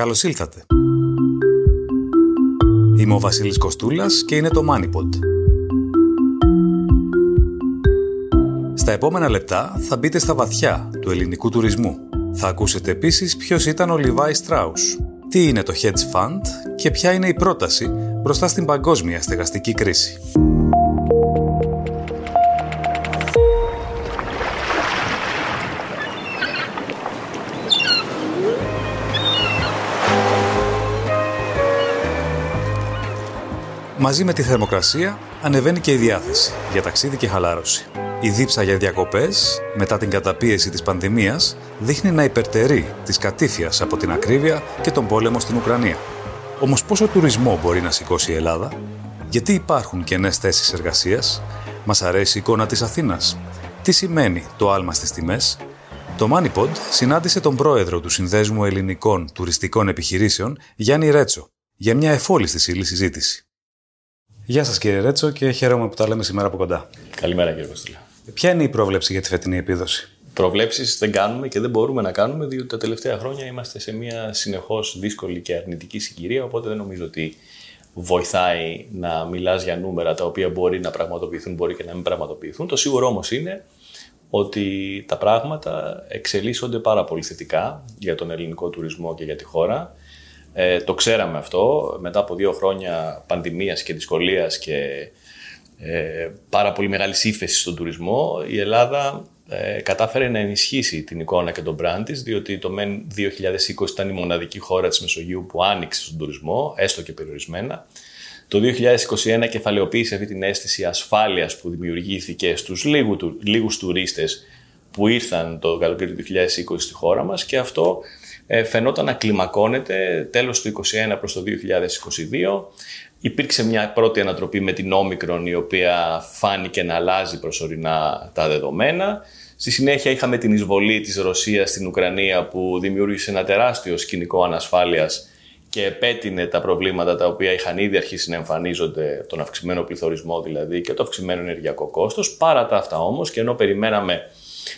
Καλώς ήλθατε. Είμαι ο Βασίλης Κοστούλας και είναι το MoneyPod. Στα επόμενα λεπτά θα μπείτε στα βαθιά του ελληνικού τουρισμού. Θα ακούσετε επίσης ποιος ήταν ο Levi Strauss, τι είναι το hedge fund και ποια είναι η πρόταση μπροστά στην παγκόσμια στεγαστική κρίση. Μαζί με τη θερμοκρασία ανεβαίνει και η διάθεση για ταξίδι και χαλάρωση. Η δίψα για διακοπές, μετά την καταπίεση της πανδημίας, δείχνει να υπερτερεί της κατήφιας από την ακρίβεια και τον πόλεμο στην Ουκρανία. Όμως πόσο τουρισμό μπορεί να σηκώσει η Ελλάδα, γιατί υπάρχουν κενές θέσεις εργασίας, μας αρέσει η εικόνα της Αθήνας, τι σημαίνει το άλμα στις τιμές, το MoneyPod συνάντησε τον πρόεδρο του Συνδέσμου Ελληνικών Τουριστικών Επιχειρήσεων, Γιάννη Ρέτσο, για μια εφόλιστη σύλλη συζήτηση. Γεια σας κύριε Ρέτσο και χαίρομαι που τα λέμε σήμερα από κοντά. Καλημέρα κύριε Κωστήλα. Ποια είναι η πρόβλεψη για τη φετινή επίδοση; Προβλέψεις δεν κάνουμε και δεν μπορούμε να κάνουμε διότι τα τελευταία χρόνια είμαστε σε μια συνεχώς δύσκολη και αρνητική συγκυρία. Οπότε δεν νομίζω ότι βοηθάει να μιλάς για νούμερα τα οποία μπορεί να πραγματοποιηθούν, μπορεί και να μην πραγματοποιηθούν. Το σίγουρο όμως είναι ότι τα πράγματα εξελίσσονται πάρα πολύ θετικά για τον ελληνικό τουρισμό και για τη χώρα. Ε, το ξέραμε αυτό μετά από δύο χρόνια πανδημίας και δυσκολίας και ε, πάρα πολύ μεγάλης ύφεσης στον τουρισμό, η Ελλάδα ε, κατάφερε να ενισχύσει την εικόνα και τον brand της, διότι το ΜΕΝ 2020 ήταν η μοναδική χώρα της Μεσογείου που άνοιξε στον τουρισμό, έστω και περιορισμένα. Το 2021 κεφαλαιοποίησε αυτή την αίσθηση ασφάλειας που δημιουργήθηκε στους λίγου, λίγους τουρίστες που ήρθαν το καλοκαίρι του 2020 στη χώρα μας και αυτό ε, φαινόταν να κλιμακώνεται τέλος του 2021 προς το 2022. Υπήρξε μια πρώτη ανατροπή με την όμικρον η οποία φάνηκε να αλλάζει προσωρινά τα δεδομένα. Στη συνέχεια είχαμε την εισβολή της Ρωσίας στην Ουκρανία που δημιούργησε ένα τεράστιο σκηνικό ανασφάλειας και επέτεινε τα προβλήματα τα οποία είχαν ήδη αρχίσει να εμφανίζονται, τον αυξημένο πληθωρισμό δηλαδή και το αυξημένο ενεργειακό κόστος. Παρά τα αυτά όμως και ενώ περιμέναμε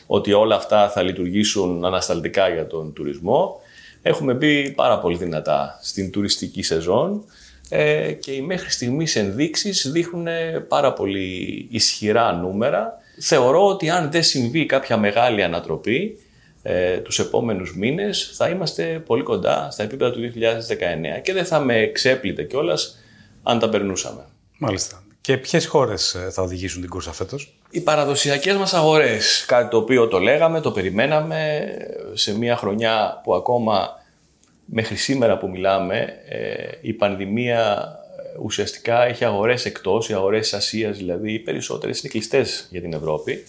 ότι όλα αυτά θα λειτουργήσουν ανασταλτικά για τον τουρισμό, έχουμε μπει πάρα πολύ δυνατά στην τουριστική σεζόν ε, και οι μέχρι στιγμής ενδείξεις δείχνουν πάρα πολύ ισχυρά νούμερα. Θεωρώ ότι αν δεν συμβεί κάποια μεγάλη ανατροπή ε, τους επόμενους μήνες θα είμαστε πολύ κοντά στα επίπεδα του 2019 και δεν θα με ξέπλητε κιόλας αν τα περνούσαμε. Μάλιστα. Και ποιες χώρες ε, θα οδηγήσουν την κούρσα φέτος, Οι παραδοσιακές μας αγορές. Κάτι το οποίο το λέγαμε, το περιμέναμε σε μια χρονιά που ακόμα μέχρι σήμερα που μιλάμε, ε, η πανδημία ε, ουσιαστικά έχει αγορές εκτός, οι αγορές της Ασίας δηλαδή, οι περισσότερες είναι κλειστές για την Ευρώπη.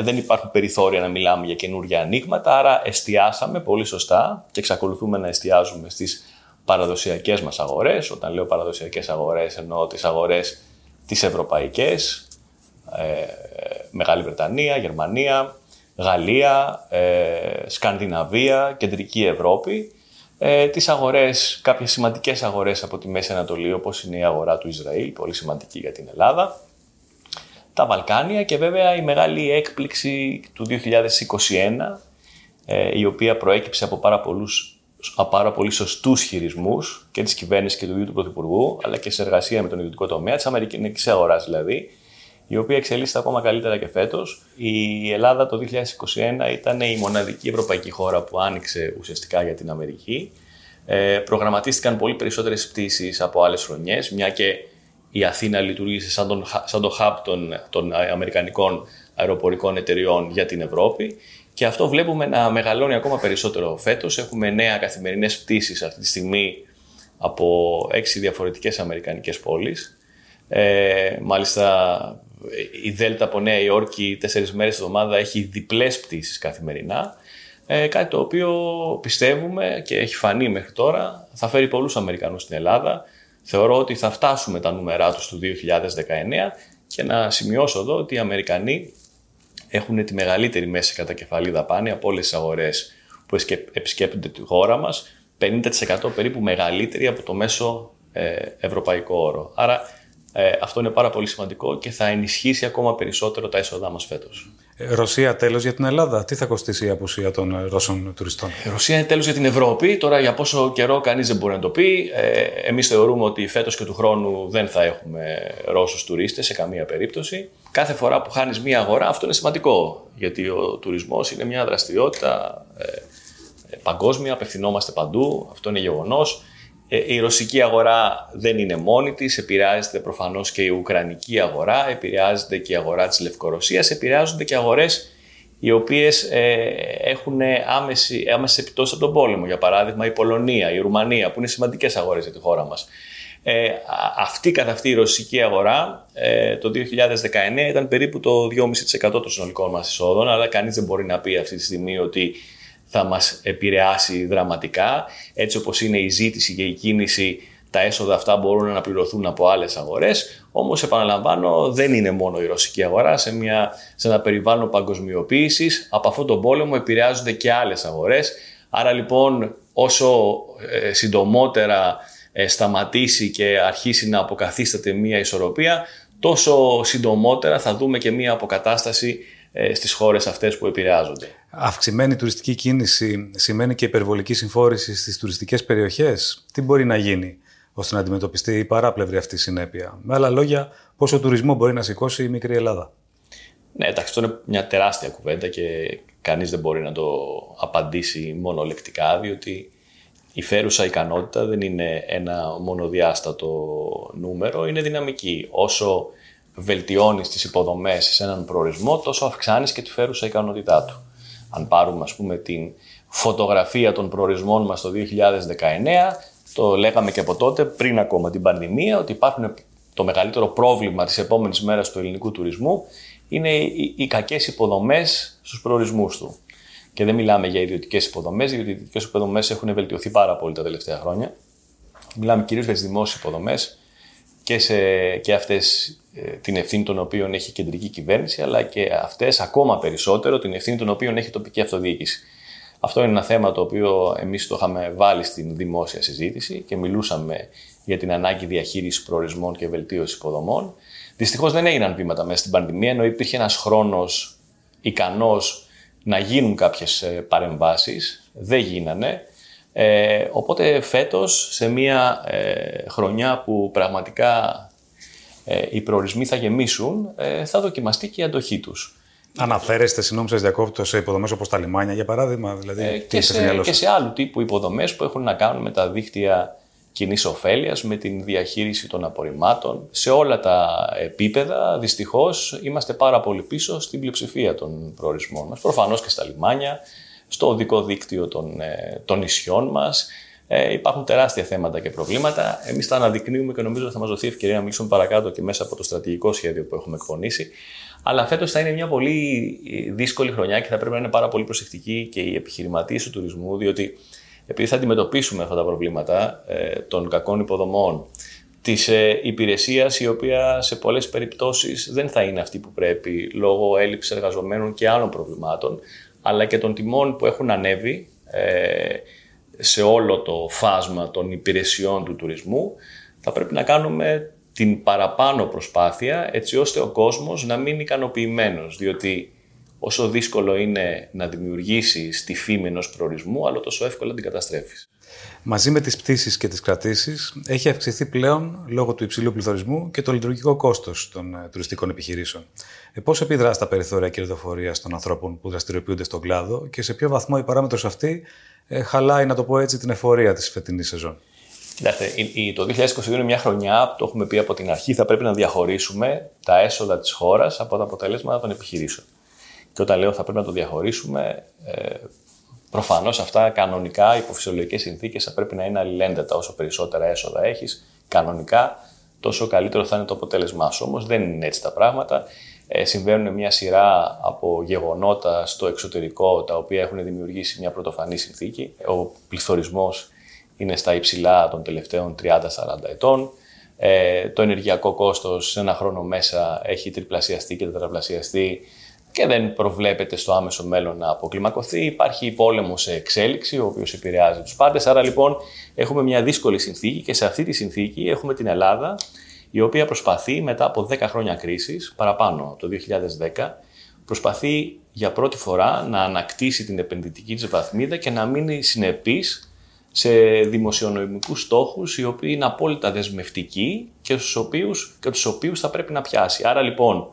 δεν υπάρχουν περιθώρια να μιλάμε για καινούργια ανοίγματα, άρα εστιάσαμε πολύ σωστά και εξακολουθούμε να εστιάζουμε στις παραδοσιακές μας αγορές. Όταν λέω παραδοσιακές αγορές, εννοώ τις αγορές τις ευρωπαϊκές, ε, Μεγάλη Βρετανία, Γερμανία, Γαλλία, ε, Σκανδιναβία, Κεντρική Ευρώπη, ε, τις αγορές, κάποιες σημαντικές αγορές από τη Μέση Ανατολή, όπως είναι η αγορά του Ισραήλ, πολύ σημαντική για την Ελλάδα, τα Βαλκάνια και βέβαια η μεγάλη έκπληξη του 2021, ε, η οποία προέκυψε από πάρα πολλούς πάρα πολύ σωστούς χειρισμούς και της κυβέρνησης και του ίδιου του Πρωθυπουργού, αλλά και σε εργασία με τον ιδιωτικό τομέα, της Αμερικανική αγοράς δηλαδή, η οποία εξελίσσεται ακόμα καλύτερα και φέτος. Η Ελλάδα το 2021 ήταν η μοναδική ευρωπαϊκή χώρα που άνοιξε ουσιαστικά για την Αμερική. Ε, προγραμματίστηκαν πολύ περισσότερες πτήσεις από άλλες χρονιές, μια και η Αθήνα λειτουργήσε σαν, τον, σαν το hub των, των αμερικανικών αεροπορικών εταιριών για την Ευρώπη και αυτό βλέπουμε να μεγαλώνει ακόμα περισσότερο φέτος. Έχουμε νέα καθημερινές πτήσεις αυτή τη στιγμή από έξι διαφορετικές αμερικανικές πόλεις. Ε, μάλιστα η Δέλτα από Νέα Υόρκη τέσσερις μέρες τη εβδομάδα έχει διπλές πτήσεις καθημερινά. Ε, κάτι το οποίο πιστεύουμε και έχει φανεί μέχρι τώρα θα φέρει πολλούς Αμερικανούς στην Ελλάδα. Θεωρώ ότι θα φτάσουμε τα νούμερά τους του 2019 και να σημειώσω εδώ ότι οι Αμερικανοί έχουν τη μεγαλύτερη μέση κατά κεφαλή δαπάνη από όλες τις αγορές που επισκέπτονται τη χώρα μας, 50% περίπου μεγαλύτερη από το μέσο ε, ευρωπαϊκό όρο. Άρα ε, αυτό είναι πάρα πολύ σημαντικό και θα ενισχύσει ακόμα περισσότερο τα έσοδά μας φέτος. Ε, Ρωσία τέλος για την Ελλάδα. Τι θα κοστίσει η απουσία των ε, Ρώσων τουριστών; Η Ρωσία είναι τέλος για την Ευρώπη. Τώρα για πόσο καιρό κανείς δεν μπορεί να το πει. Ε, εμείς θεωρούμε ότι φέτος και του χρόνου δεν θα έχουμε Ρώσους τουρίστες σε καμία περίπτωση. Κάθε φορά που χάνεις μία αγορά αυτό είναι σημαντικό. Γιατί ο τουρισμός είναι μια δραστηριότητα ε, παγκόσμια, απευθυνόμαστε παντού. Αυτό είναι γεγονός. Ε, η ρωσική αγορά δεν είναι μόνη της, επηρεάζεται προφανώς και η ουκρανική αγορά, επηρεάζεται και η αγορά της Λευκορωσίας, επηρεάζονται και αγορές οι οποίες ε, έχουν άμεση, άμεση επιπτώσεις από τον πόλεμο. Για παράδειγμα η Πολωνία, η Ρουμανία που είναι σημαντικές αγορές για τη χώρα μας. Ε, αυτή καθ' αυτή η ρωσική αγορά ε, το 2019 ήταν περίπου το 2,5% των συνολικών μας εισόδων, αλλά κανείς δεν μπορεί να πει αυτή τη στιγμή ότι θα μας επηρεάσει δραματικά. Έτσι όπως είναι η ζήτηση και η κίνηση, τα έσοδα αυτά μπορούν να πληρωθούν από άλλες αγορές. Όμως επαναλαμβάνω δεν είναι μόνο η ρωσική αγορά. Σε, μια, σε ένα περιβάλλον παγκοσμιοποίησης από αυτόν τον πόλεμο επηρεάζονται και άλλες αγορές. Άρα λοιπόν όσο ε, συντομότερα ε, σταματήσει και αρχίσει να αποκαθίσταται μια ισορροπία, τόσο συντομότερα θα δούμε και μια αποκατάσταση ε, στις χώρες αυτές που επηρεάζονται. Αυξημένη τουριστική κίνηση σημαίνει και υπερβολική συμφόρηση στις τουριστικές περιοχές; Τι μπορεί να γίνει ώστε να αντιμετωπιστεί η παράπλευρη αυτή συνέπεια; Με άλλα λόγια, πόσο τουρισμό μπορεί να σηκώσει η μικρή Ελλάδα; Ναι, εντάξει, αυτό είναι μια τεράστια κουβέντα και κανείς δεν μπορεί να το απαντήσει μόνο λεκτικά, διότι η φέρουσα ικανότητα δεν είναι ένα μονοδιάστατο νούμερο, είναι δυναμική. Όσο βελτιώνεις τις υποδομές σε έναν προορισμό, τόσο αυξάνεις και τη φέρουσα ικανότητά του. Αν πάρουμε, ας πούμε, την φωτογραφία των προορισμών μας το 2019, το λέγαμε και από τότε, πριν ακόμα την πανδημία, ότι υπάρχουν το μεγαλύτερο πρόβλημα της επόμενης μέρας του ελληνικού τουρισμού είναι οι, οι κακές υποδομές στους προορισμούς του. Και δεν μιλάμε για ιδιωτικές υποδομές, γιατί οι ιδιωτικές υποδομές έχουν βελτιωθεί πάρα πολύ τα τελευταία χρόνια. Μιλάμε κυρίως για τις δημόσιες υποδομές και, σε, και αυτές ε, την ευθύνη των οποίων έχει η κεντρική κυβέρνηση, αλλά και αυτές ακόμα περισσότερο την ευθύνη των οποίων έχει η τοπική αυτοδιοίκηση. Αυτό είναι ένα θέμα το οποίο εμείς το είχαμε βάλει στην δημόσια συζήτηση και μιλούσαμε για την ανάγκη διαχείρισης προορισμών και βελτίωσης υποδομών. Δυστυχώς δεν έγιναν βήματα μέσα στην πανδημία, ενώ υπήρχε ένας χρόνος ικανός να γίνουν κάποιες παρεμβάσεις. Δεν γίνανε. Ε, οπότε φέτος, σε μια ε, χρονιά που πραγματικά ε, οι προορισμοί θα γεμίσουν, ε, θα δοκιμαστεί και η αντοχή τους. Αναφέρεστε, συγγνώμη, σας διακόπτω σε υποδομές όπως τα λιμάνια, για παράδειγμα. Δηλαδή, ε, και, σε, και σε άλλου τύπου υποδομές που έχουν να κάνουν με τα δίκτυα κοινής ωφέλειας, με την διαχείριση των απορριμμάτων. Σε όλα τα επίπεδα, δυστυχώς, είμαστε πάρα πολύ πίσω στην πλειοψηφία των προορισμών μας. Προφανώς και στα λιμάνια, στο οδικό δίκτυο των, ε, των νησιών μας. Ε, υπάρχουν τεράστια θέματα και προβλήματα. Εμείς τα αναδεικνύουμε και νομίζω ότι θα μας δοθεί ευκαιρία να μιλήσουμε παρακάτω και μέσα από το στρατηγικό σχέδιο που έχουμε εκπονήσει. Αλλά φέτος θα είναι μια πολύ ε, δύσκολη χρονιά και θα πρέπει να είναι πάρα πολύ προσεκτικοί και οι επιχειρηματίες του τουρισμού, διότι επειδή θα αντιμετωπίσουμε αυτά τα προβλήματα ε, των κακών υποδομών, της ε, υπηρεσίας η οποία σε πολλές περιπτώσεις δεν θα είναι αυτή που πρέπει λόγω έλλειψης εργαζομένων και άλλων προβλημάτων, αλλά και των τιμών που έχουν ανέβει ε, σε όλο το φάσμα των υπηρεσιών του τουρισμού, θα πρέπει να κάνουμε την παραπάνω προσπάθεια έτσι ώστε ο κόσμος να μείνει ικανοποιημένος, διότι όσο δύσκολο είναι να δημιουργήσεις τη φήμη ενός προορισμού, αλλά τόσο εύκολα την καταστρέφεις. Μαζί με τις πτήσεις και τις κρατήσεις έχει αυξηθεί πλέον λόγω του υψηλού πληθωρισμού και το λειτουργικό κόστος των ε, τουριστικών επιχειρήσεων. Ε, πώς επιδρά στα περιθώρια κερδοφορίας των ανθρώπων που δραστηριοποιούνται στον κλάδο και σε ποιο βαθμό η παράμετρος αυτή ε, χαλάει, να το πω έτσι, την εφορία της φετινής σεζόν; Κοιτάξτε, το 2022 είναι μια χρονιά, το έχουμε πει από την αρχή, θα πρέπει να διαχωρίσουμε τα έσοδα της χώρας από τα αποτελέσματα των επιχειρήσεων. Και όταν λέω θα πρέπει να το διαχωρίσουμε, ε, Προφανώς αυτά κανονικά υπό φυσιολογικέ συνθήκες θα πρέπει να είναι αλληλένδετα. Όσο περισσότερα έσοδα έχεις, κανονικά, τόσο καλύτερο θα είναι το αποτέλεσμά σου. Όμως δεν είναι έτσι τα πράγματα. Ε, συμβαίνουν μια σειρά από γεγονότα στο εξωτερικό τα οποία έχουν δημιουργήσει μια πρωτοφανή συνθήκη. Ο πληθωρισμός είναι στα υψηλά των τελευταίων 30-40 ετών. Ε, το ενεργειακό κόστος σε ένα χρόνο μέσα έχει τριπλασιαστεί και τετραπλασιαστεί και δεν προβλέπεται στο άμεσο μέλλον να αποκλιμακωθεί. Υπάρχει πόλεμος σε εξέλιξη, ο οποίος επηρεάζει τους πάντες. Άρα λοιπόν έχουμε μια δύσκολη συνθήκη και σε αυτή τη συνθήκη έχουμε την Ελλάδα, η οποία προσπαθεί μετά από 10 χρόνια κρίσης, παραπάνω το 2010, προσπαθεί για πρώτη φορά να ανακτήσει την επενδυτική της βαθμίδα και να μείνει συνεπής σε δημοσιονομικούς στόχους οι οποίοι είναι απόλυτα δεσμευτικοί και τους οποίους, και τους οποίους θα πρέπει να πιάσει. Άρα λοιπόν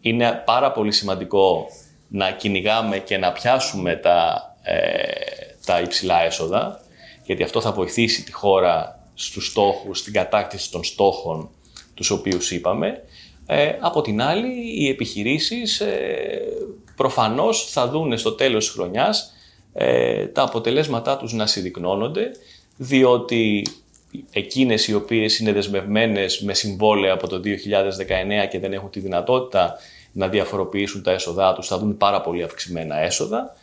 είναι πάρα πολύ σημαντικό να κυνηγάμε και να πιάσουμε τα, ε, τα υψηλά έσοδα γιατί αυτό θα βοηθήσει τη χώρα στους στόχους, στην κατάκτηση των στόχων τους οποίους είπαμε. Ε, από την άλλη, οι επιχειρήσεις ε, προφανώς θα δούνε στο τέλος της χρονιάς ε, τα αποτελέσματά τους να συρρυκνώνονται, διότι εκείνες οι οποίες είναι δεσμευμένες με συμβόλαια από το 2019 και δεν έχουν τη δυνατότητα να διαφοροποιήσουν τα έσοδά τους, θα δουν πάρα πολύ αυξημένα έσοδα,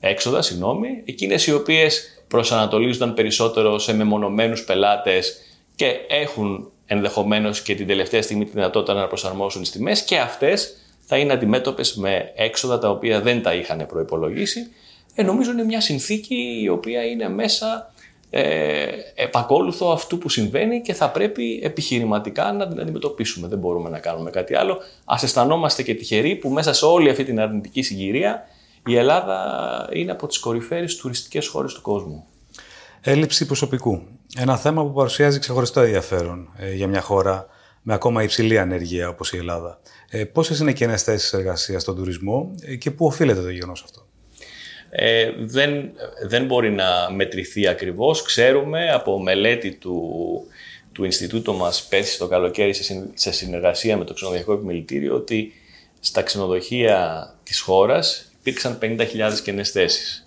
έξοδα, συγγνώμη. Εκείνες οι οποίες προσανατολίζονταν περισσότερο σε μεμονωμένους πελάτες και έχουν ενδεχομένως και την τελευταία στιγμή τη δυνατότητα να προσαρμόσουν τις τιμές και αυτές θα είναι αντιμέτωπες με έξοδα τα οποία δεν τα είχαν προϋπολογίσει. Ε, νομίζω είναι μια συνθήκη η οποία είναι μέσα ε, επακόλουθο αυτού που συμβαίνει και θα πρέπει επιχειρηματικά να την αντιμετωπίσουμε. Δεν μπορούμε να κάνουμε κάτι άλλο. Ας αισθανόμαστε και τυχεροί που μέσα σε όλη αυτή την αρνητική συγκυρία η Ελλάδα είναι από τις κορυφαίες τουριστικές χώρες του κόσμου. Έλλειψη προσωπικού. Ένα θέμα που παρουσιάζει ξεχωριστό ενδιαφέρον ε, για μια χώρα με ακόμα υψηλή ανεργία όπως η Ελλάδα. Ε, πόσες είναι οι θέσεις εργασίας στον τουρισμό ε, και πού οφείλεται το γεγονός αυτό; Ε, δεν, δεν μπορεί να μετρηθεί ακριβώς. Ξέρουμε από μελέτη του, του Ινστιτούτου μας πέρσι το καλοκαίρι σε συνεργασία με το Ξενοδοχειακό Επιμελητήριο ότι στα ξενοδοχεία της χώρας υπήρξαν 50.000 κενές θέσεις.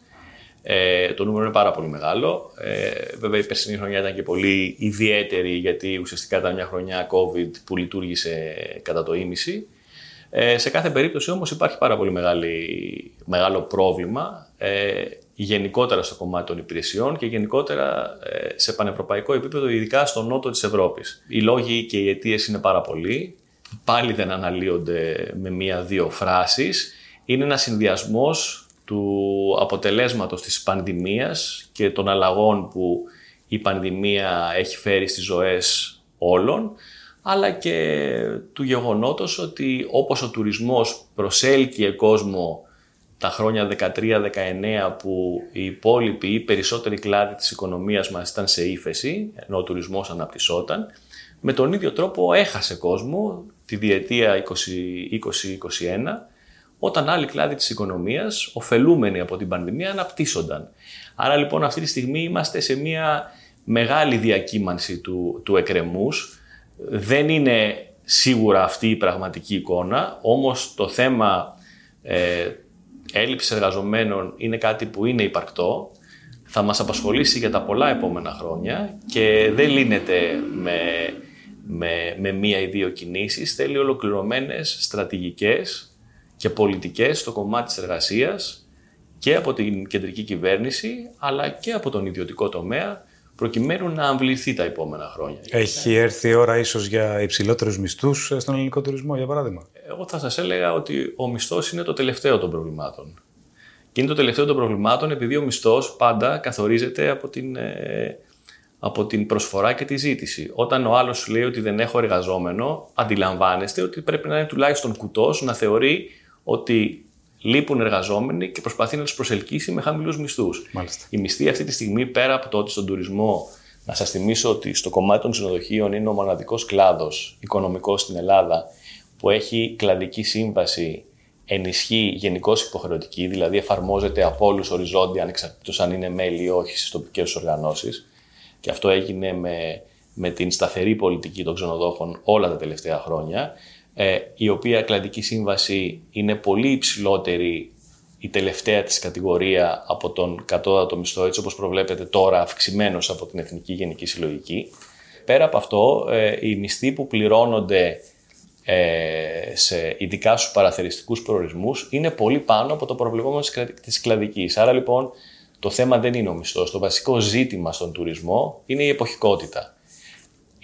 Ε, το νούμερο είναι πάρα πολύ μεγάλο. Ε, βέβαια η περσινή χρονιά ήταν και πολύ ιδιαίτερη γιατί ουσιαστικά ήταν μια χρονιά COVID που λειτουργήσε κατά το ίμιση. Ε, σε κάθε περίπτωση όμως υπάρχει πάρα πολύ μεγάλο πρόβλημα ε, γενικότερα στο κομμάτι των υπηρεσιών και γενικότερα ε, σε πανευρωπαϊκό επίπεδο, ειδικά στο νότο της Ευρώπης. Οι λόγοι και οι αιτίες είναι πάρα πολλοί. Πάλι δεν αναλύονται με μία-δύο φράσεις. Είναι ένας συνδυασμός του αποτελέσματος της πανδημίας και των αλλαγών που η πανδημία έχει φέρει στις ζωές όλων αλλά και του γεγονότος ότι όπως ο τουρισμός προσέλκυε κόσμο τα χρόνια 13-19 που οι υπόλοιποι ή περισσότεροι κλάδοι της οικονομίας μας ήταν σε ύφεση, ενώ ο τουρισμός αναπτυσσόταν, με τον ίδιο τρόπο έχασε κόσμο τη διετία 2021, όταν άλλοι κλάδοι της οικονομίας, ωφελούμενοι από την πανδημία, αναπτύσσονταν. Άρα λοιπόν αυτή τη στιγμή είμαστε σε μια μεγάλη διακύμανση του, του εκρεμούς, δεν είναι σίγουρα αυτή η πραγματική εικόνα, όμως το θέμα ε, έλλειψη εργαζομένων είναι κάτι που είναι υπαρκτό, θα μας απασχολήσει για τα πολλά επόμενα χρόνια και δεν λύνεται με, με, με μία ή δύο κινήσεις, θέλει ολοκληρωμένες στρατηγικές και πολιτικές στο κομμάτι της εργασίας και από την κεντρική κυβέρνηση αλλά και από τον ιδιωτικό τομέα προκειμένου να αμβληθεί τα επόμενα χρόνια. Έχει έρθει η ώρα ίσως για υψηλότερους μισθούς στον ελληνικό τουρισμό, για παράδειγμα. Εγώ θα σας έλεγα ότι ο μισθός είναι το τελευταίο των προβλημάτων. Και είναι το τελευταίο των προβλημάτων επειδή ο μισθός πάντα καθορίζεται από την, ε, από την προσφορά και τη ζήτηση. Όταν ο άλλος σου λέει ότι δεν έχω εργαζόμενο, αντιλαμβάνεστε ότι πρέπει να είναι τουλάχιστον κουτός να θεωρεί ότι λείπουν εργαζόμενοι και προσπαθεί να τους προσελκύσει με χαμηλούς μισθούς. Η μισθή αυτή τη στιγμή, πέρα από το ότι στον τουρισμό, να σας θυμίσω ότι στο κομμάτι των ξενοδοχείων είναι ο μοναδικός κλάδος οικονομικός στην Ελλάδα που έχει κλαδική σύμβαση ενισχύει γενικώ υποχρεωτική, δηλαδή εφαρμόζεται από όλους οριζόντια, ανεξαρτήτως αν είναι μέλη ή όχι στις τοπικές οργανώσεις. Και αυτό έγινε με, με την σταθερή πολιτική των ξενοδόχων όλα τα τελευταία χρόνια. Ε, η οποία κλαδική σύμβαση είναι πολύ υψηλότερη η τελευταία της κατηγορία από τον κατώτατο μισθό, έτσι όπως προβλέπετε τώρα αυξημένος από την Εθνική Γενική Συλλογική. Πέρα από αυτό, ε, οι μισθοί που πληρώνονται ε, σε ειδικά στους παραθεριστικούς προορισμούς είναι πολύ πάνω από το προβλεπόμενο της κλαδικής. Άρα λοιπόν το θέμα δεν είναι ο μισθός. Το βασικό ζήτημα στον τουρισμό είναι η εποχικότητα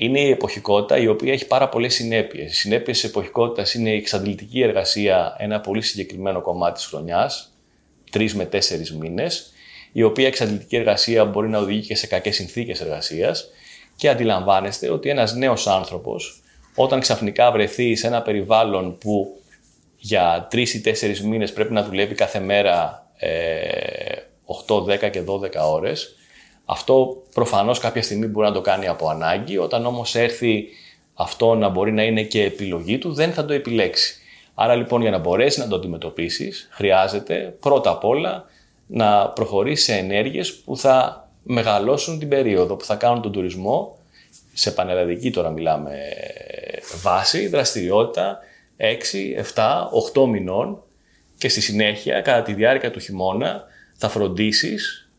είναι η εποχικότητα η οποία έχει πάρα πολλές συνέπειες. Οι συνέπειες της εποχικότητας είναι η εξαντλητική εργασία, ένα πολύ συγκεκριμένο κομμάτι της χρονιάς, τρεις με τέσσερις μήνες, η οποία εξαντλητική εργασία μπορεί να οδηγεί και σε κακές συνθήκες εργασίας. Και αντιλαμβάνεστε ότι ένας νέος άνθρωπος, όταν ξαφνικά βρεθεί σε ένα περιβάλλον που για τρεις ή τέσσερις μήνες πρέπει να δουλεύει κάθε μέρα ε, 8, 10 και 12 ώρες. Αυτό προφανώς κάποια στιγμή μπορεί να το κάνει από ανάγκη, όταν όμως έρθει αυτό να μπορεί να είναι και επιλογή του, δεν θα το επιλέξει. Άρα λοιπόν για να μπορέσει να το αντιμετωπίσεις, χρειάζεται πρώτα απ' όλα να προχωρήσεις σε ενέργειες που θα μεγαλώσουν την περίοδο, που θα κάνουν τον τουρισμό, σε πανελλαδική τώρα μιλάμε βάση, δραστηριότητα 6, 7, 8 μηνών. Και στη συνέχεια κατά τη διάρκεια του χειμώνα θα φροντίσεις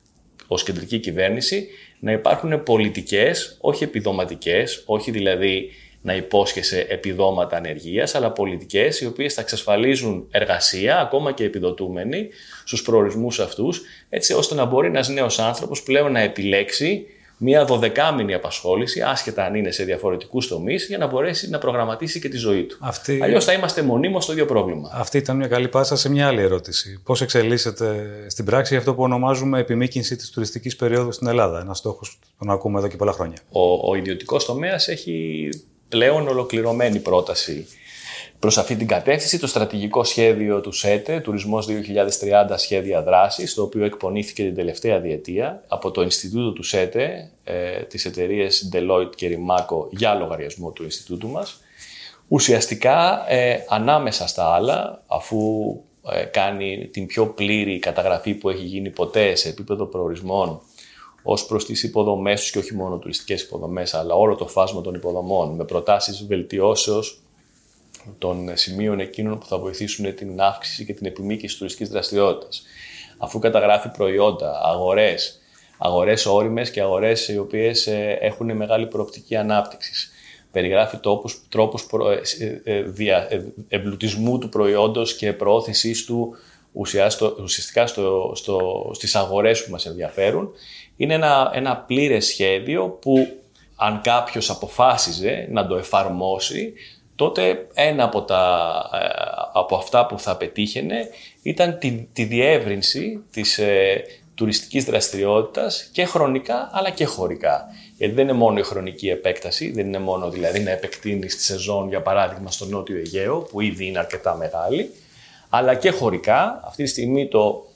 ως κεντρική κυβέρνηση να υπάρχουν πολιτικές, όχι επιδοματικές, όχι δηλαδή να υπόσχεσαι επιδόματα ανεργίας, αλλά πολιτικές οι οποίες θα εξασφαλίζουν εργασία, ακόμα και επιδοτούμενοι, στους προορισμούς αυτούς, έτσι ώστε να μπορεί ένας νέος άνθρωπος πλέον να επιλέξει μια δωδεκάμινη απασχόληση, άσχετα αν είναι σε διαφορετικούς τομείς, για να μπορέσει να προγραμματίσει και τη ζωή του. Αυτή... Αλλιώς θα είμαστε μονίμως στο ίδιο πρόβλημα. Αυτή ήταν μια καλή πάσα σε μια άλλη ερώτηση. Πώς εξελίσσεται στην πράξη αυτό που ονομάζουμε επιμήκυνση της τουριστικής περίοδου στην Ελλάδα, ένας στόχος που τον ακούμε εδώ και πολλά χρόνια; Ο, ο ιδιωτικός τομέας έχει πλέον ολοκληρωμένη πρόταση προς αυτή την κατεύθυνση το στρατηγικό σχέδιο του ΣΕΤΕ, Τουρισμός 2030 Σχέδια Δράσης, το οποίο εκπονήθηκε την τελευταία διετία από το Ινστιτούτο του ΣΕΤΕ, ε, τις εταιρείες Deloitte και Rimaco για λογαριασμό του Ινστιτούτου μας. Ουσιαστικά, ε, ανάμεσα στα άλλα, αφού ε, κάνει την πιο πλήρη καταγραφή που έχει γίνει ποτέ σε επίπεδο προορισμών ως προς τις υποδομές τους και όχι μόνο τουριστικές υποδομές, αλλά όλο το φάσμα των υποδομών, με προτάσεις βελτιώσεως των σημείων εκείνων που θα βοηθήσουν την αύξηση και την επιμήκυση τουριστικής δραστηριότητας. Αφού καταγράφει προϊόντα, αγορές, αγορές όριμες και αγορές οι οποίες ε, έχουν μεγάλη προοπτική ανάπτυξης. Περιγράφει τόπους, τρόπους προ, ε, ε, δια, εμπλουτισμού του προϊόντος και προώθησής του ουσιαστικά στο, στο, στις αγορές που μας ενδιαφέρουν. Είναι ένα, ένα πλήρες σχέδιο που αν κάποιος αποφάσιζε να το εφαρμόσει, τότε ένα από, τα, ε, από αυτά που θα πετύχαινε ήταν τη, τη διεύρυνση της ε, τουριστικής δραστηριότητας και χρονικά αλλά και χωρικά. Γιατί δεν είναι μόνο η χρονική επέκταση, δεν είναι μόνο δηλαδή να επεκτείνεις τη σεζόν για παράδειγμα στο Νότιο Αιγαίο που ήδη είναι αρκετά μεγάλη, αλλά και χωρικά. Αυτή τη στιγμή το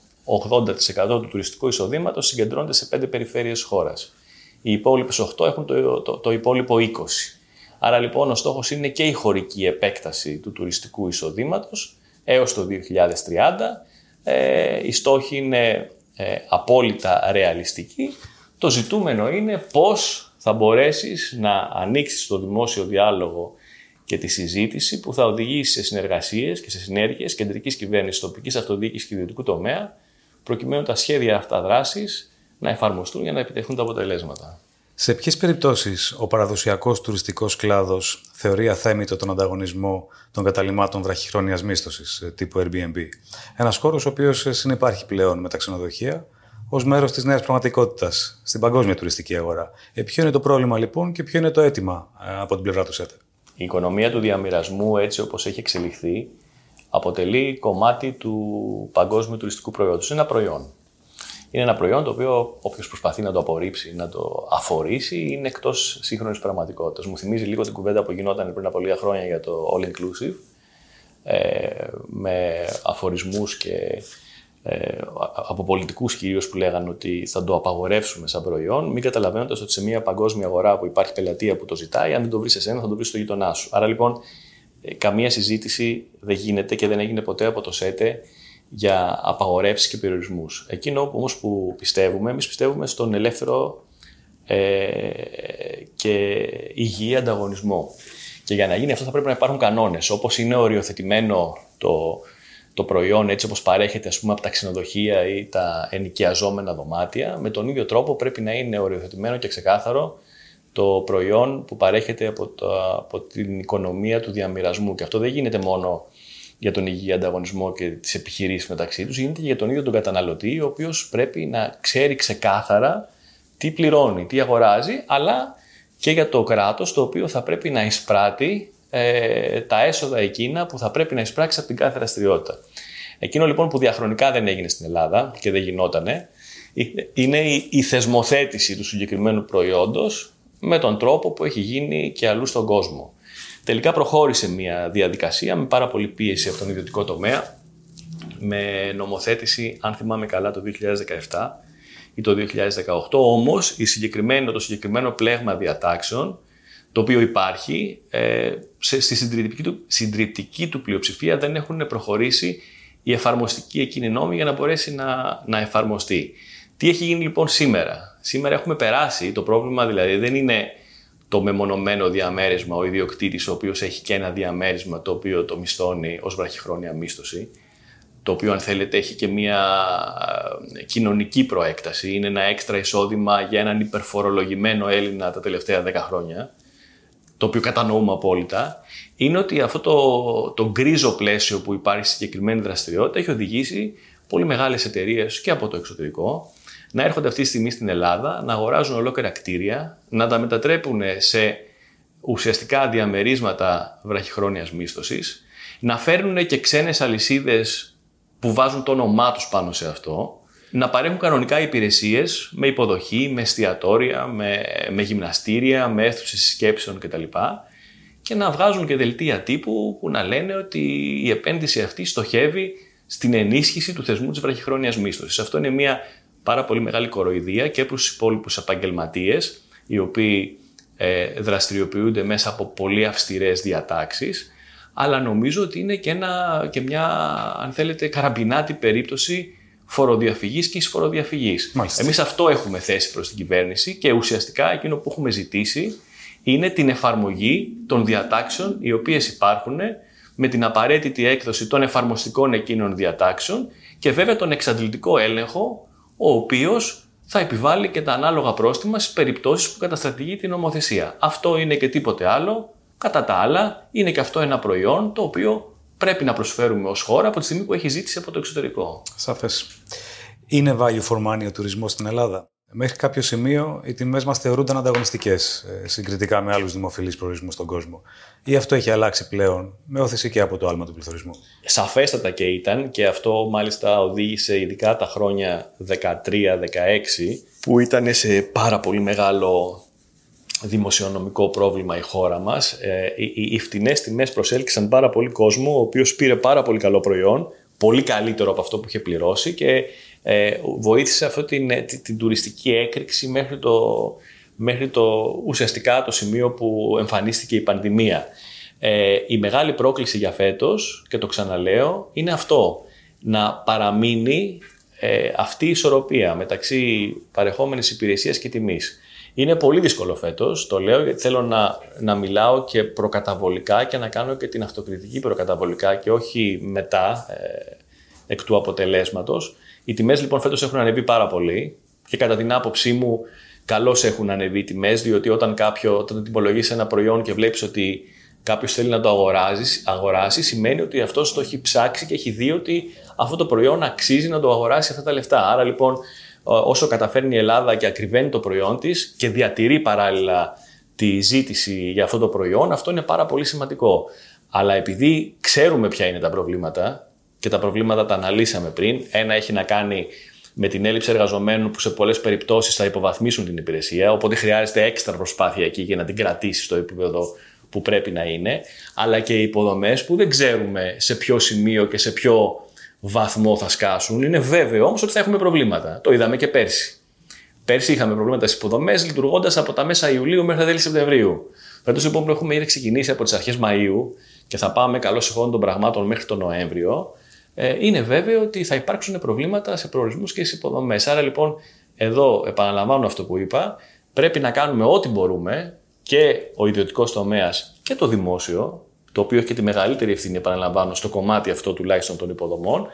80% του τουριστικού εισοδήματος συγκεντρώνεται σε πέντε περιφέρειες χώρας. Οι υπόλοιπες 8 έχουν το, το, το υπόλοιπο 20. Άρα λοιπόν ο στόχος είναι και η χωρική επέκταση του τουριστικού εισοδήματος έως το 2030. Ε, οι στόχοι είναι ε, απόλυτα ρεαλιστικοί. Το ζητούμενο είναι πώς θα μπορέσεις να ανοίξεις το δημόσιο διάλογο και τη συζήτηση που θα οδηγήσει σε συνεργασίες και σε συνέργειες κεντρικής κυβέρνησης, τοπικής αυτοδιοίκησης και ιδιωτικού τομέα, προκειμένου τα σχέδια αυτά δράσης να εφαρμοστούν για να επιτευχθούν τα αποτελέσματα. Σε ποιες περιπτώσεις ο παραδοσιακός τουριστικός κλάδος θεωρεί αθέμητο τον ανταγωνισμό των καταλήμματων βραχυχρόνιας μίσθωσης ε, τύπου Airbnb, ένας χώρος ο οποίος ε, συνεπάρχει πλέον με τα ξενοδοχεία ως μέρος της νέας πραγματικότητας στην παγκόσμια τουριστική αγορά. Ε, ποιο είναι το πρόβλημα λοιπόν και ποιο είναι το αίτημα ε, από την πλευρά του ΣΕΤΕ; Η οικονομία του διαμοιρασμού έτσι όπως έχει εξελιχθεί αποτελεί κομμάτι του παγκόσμιου τουριστικού προϊόντος. Είναι ένα προϊόν είναι ένα προϊόν το οποίο όποιος προσπαθεί να το απορρίψει, να το αφορήσει, είναι εκτός σύγχρονης πραγματικότητας. Μου θυμίζει λίγο την κουβέντα που γινόταν πριν από λίγα χρόνια για το All Inclusive, ε, με αφορισμούς και ε, από πολιτικούς κυρίως που λέγανε ότι θα το απαγορεύσουμε σαν προϊόν, μην καταλαβαίνοντας ότι σε μια παγκόσμια αγορά που υπάρχει πελατεία που το ζητάει, αν δεν το βρεις εσένα, θα το βρεις στο γείτονά σου. Άρα λοιπόν, ε, καμία συζήτηση δεν γίνεται και δεν έγινε ποτέ από το ΣΕΤΕ για απαγορεύσεις και περιορισμούς. Εκείνο όμως που πιστεύουμε, εμείς πιστεύουμε στον ελεύθερο ε, και υγιή ανταγωνισμό. Και για να γίνει αυτό θα πρέπει να υπάρχουν κανόνες, όπως είναι οριοθετημένο το, το προϊόν έτσι όπως παρέχεται ας πούμε, από τα ξενοδοχεία ή τα ενοικιαζόμενα δωμάτια, με τον ίδιο τρόπο πρέπει να είναι οριοθετημένο και ξεκάθαρο το προϊόν που παρέχεται από, το, από την οικονομία του διαμοιρασμού. Και αυτό δεν γίνεται μόνο για τον υγιή ανταγωνισμό και τις επιχειρήσεις μεταξύ τους, γίνεται και για τον ίδιο τον καταναλωτή, ο οποίος πρέπει να ξέρει ξεκάθαρα τι πληρώνει, τι αγοράζει, αλλά και για το κράτος το οποίο θα πρέπει να εισπράττει ε, τα έσοδα εκείνα που θα πρέπει να εισπράξει από την κάθε δραστηριότητα. Εκείνο λοιπόν που διαχρονικά δεν έγινε στην Ελλάδα και δεν γινότανε, είναι η θεσμοθέτηση του συγκεκριμένου προϊόντος με τον τρόπο που έχει γίνει και αλλού στον κόσμο. Τελικά προχώρησε μια διαδικασία με πάρα πολύ πίεση από τον ιδιωτικό τομέα, με νομοθέτηση, αν θυμάμαι καλά, το 2017 ή το 2018. Όμως, η συγκεκριμένο, το συγκεκριμένο πλέγμα διατάξεων, το οποίο υπάρχει, ε, στη συντριπτική του, συντριπτική του πλειοψηφία δεν έχουν προχωρήσει η εφαρμοστική εκείνη νόμη για να μπορέσει να, να εφαρμοστεί. Τι έχει γίνει λοιπόν σήμερα; Σήμερα έχουμε περάσει, το πρόβλημα δηλαδή δεν είναι το μεμονωμένο διαμέρισμα, ο ιδιοκτήτης ο οποίος έχει και ένα διαμέρισμα το οποίο το μισθώνει ως βραχυχρόνια μίσθωση, το οποίο αν θέλετε έχει και μια ε, κοινωνική προέκταση, είναι ένα έξτρα εισόδημα για έναν υπερφορολογημένο Έλληνα τα τελευταία 10 χρόνια, το οποίο κατανοούμε απόλυτα, είναι ότι αυτό το, το γκρίζο πλαίσιο που υπάρχει στη συγκεκριμένη δραστηριότητα έχει οδηγήσει πολύ μεγάλες εταιρείες και από το εξωτερικό να έρχονται αυτή τη στιγμή στην Ελλάδα, να αγοράζουν ολόκληρα κτίρια, να τα μετατρέπουν σε ουσιαστικά διαμερίσματα βραχυχρόνιας μίσθωσης, να φέρνουν και ξένες αλυσίδες που βάζουν το όνομά τους πάνω σε αυτό, να παρέχουν κανονικά υπηρεσίες με υποδοχή, με εστιατόρια, με, με γυμναστήρια, με αίθουσες σκέψεων κτλ. Και να βγάζουν και δελτία τύπου που να λένε ότι η επένδυση αυτή στοχεύει στην ενίσχυση του θεσμού της βραχυχρόνιας μίσθωσης. Αυτό είναι μια πάρα πολύ μεγάλη κοροϊδία και προς τους υπόλοιπους επαγγελματίες, οι οποίοι ε, δραστηριοποιούνται μέσα από πολύ αυστηρές διατάξεις, αλλά νομίζω ότι είναι και, ένα, και μια, αν θέλετε, καραμπινάτη περίπτωση φοροδιαφυγής και εισφοροδιαφυγής. Εμείς αυτό έχουμε θέσει προς την κυβέρνηση και ουσιαστικά εκείνο που έχουμε ζητήσει είναι την εφαρμογή των διατάξεων οι οποίες υπάρχουν με την απαραίτητη έκδοση των εφαρμοστικών εκείνων διατάξεων και βέβαια τον εξαντλητικό έλεγχο ο οποίος θα επιβάλλει και τα ανάλογα πρόστιμα στις περιπτώσεις που καταστρατηγεί την νομοθεσία. Αυτό είναι και τίποτε άλλο. Κατά τα άλλα, είναι και αυτό ένα προϊόν το οποίο πρέπει να προσφέρουμε ως χώρα από τη στιγμή που έχει ζήτηση από το εξωτερικό. Σαφές. Είναι value for money ο τουρισμός στην Ελλάδα; Μέχρι κάποιο σημείο οι τιμές μας θεωρούνταν ανταγωνιστικές ε, συγκριτικά με άλλους δημοφιλείς προορισμούς στον κόσμο. Ή αυτό έχει αλλάξει πλέον με όθηση και από το άλμα του πληθωρισμού. Σαφέστατα και ήταν και αυτό μάλιστα οδήγησε ειδικά τα χρόνια 13-16 που ήταν σε πάρα πολύ μεγάλο δημοσιονομικό πρόβλημα η χώρα μας. Ε, οι, οι φτηνές τιμές προσέλκυσαν πάρα πολύ κόσμο, ο οποίος πήρε πάρα πολύ καλό προϊόν, πολύ καλύτερο από αυτό που είχε πληρώσει και ε, βοήθησε αυτή την, ε, την, την, τουριστική έκρηξη μέχρι το, μέχρι το ουσιαστικά το σημείο που εμφανίστηκε η πανδημία. Ε, η μεγάλη πρόκληση για φέτος, και το ξαναλέω, είναι αυτό. Να παραμείνει ε, αυτή η ισορροπία μεταξύ παρεχόμενης υπηρεσίας και τιμής. Είναι πολύ δύσκολο φέτος, το λέω γιατί θέλω να, να μιλάω και προκαταβολικά και να κάνω και την αυτοκριτική προκαταβολικά και όχι μετά ε, εκ του αποτελέσματος. Οι τιμές λοιπόν φέτος έχουν ανεβεί πάρα πολύ και κατά την άποψή μου καλώς έχουν ανεβεί οι τιμές, διότι όταν, κάποιο, όταν τιμολογεί ένα προϊόν και βλέπεις ότι κάποιος θέλει να το αγοράσει, αγοράσεις, σημαίνει ότι αυτός το έχει ψάξει και έχει δει ότι αυτό το προϊόν αξίζει να το αγοράσει αυτά τα λεφτά. Άρα λοιπόν, όσο καταφέρνει η Ελλάδα και ακριβένει το προϊόν της και διατηρεί παράλληλα τη ζήτηση για αυτό το προϊόν, αυτό είναι πάρα πολύ σημαντικό. Αλλά επειδή ξέρουμε ποια είναι τα προβλήματα και τα προβλήματα τα αναλύσαμε πριν. Ένα έχει να κάνει με την έλλειψη εργαζομένων που σε πολλές περιπτώσεις θα υποβαθμίσουν την υπηρεσία, οπότε χρειάζεται έξτρα προσπάθεια εκεί για να την κρατήσει στο επίπεδο που πρέπει να είναι, αλλά και οι υποδομές που δεν ξέρουμε σε ποιο σημείο και σε ποιο βαθμό θα σκάσουν. Είναι βέβαιο όμως ότι θα έχουμε προβλήματα. Το είδαμε και πέρσι. Πέρσι είχαμε προβλήματα στις υποδομές λειτουργώντας από τα μέσα Ιουλίου μέχρι τα τέλη Σεπτεμβρίου. Φέτος λοιπόν έχουμε ήδη ξεκινήσει από τις αρχές Μαου και θα πάμε καλώς εχόντων των πραγμάτων μέχρι τον Νοέμβριο ε, είναι βέβαιο ότι θα υπάρξουν προβλήματα σε προορισμούς και σε υποδομές. Άρα λοιπόν, εδώ επαναλαμβάνω αυτό που είπα, πρέπει να κάνουμε ό,τι μπορούμε και ο ιδιωτικός τομέας και το δημόσιο, το οποίο έχει και τη μεγαλύτερη ευθύνη, επαναλαμβάνω, στο κομμάτι αυτό τουλάχιστον των υποδομών,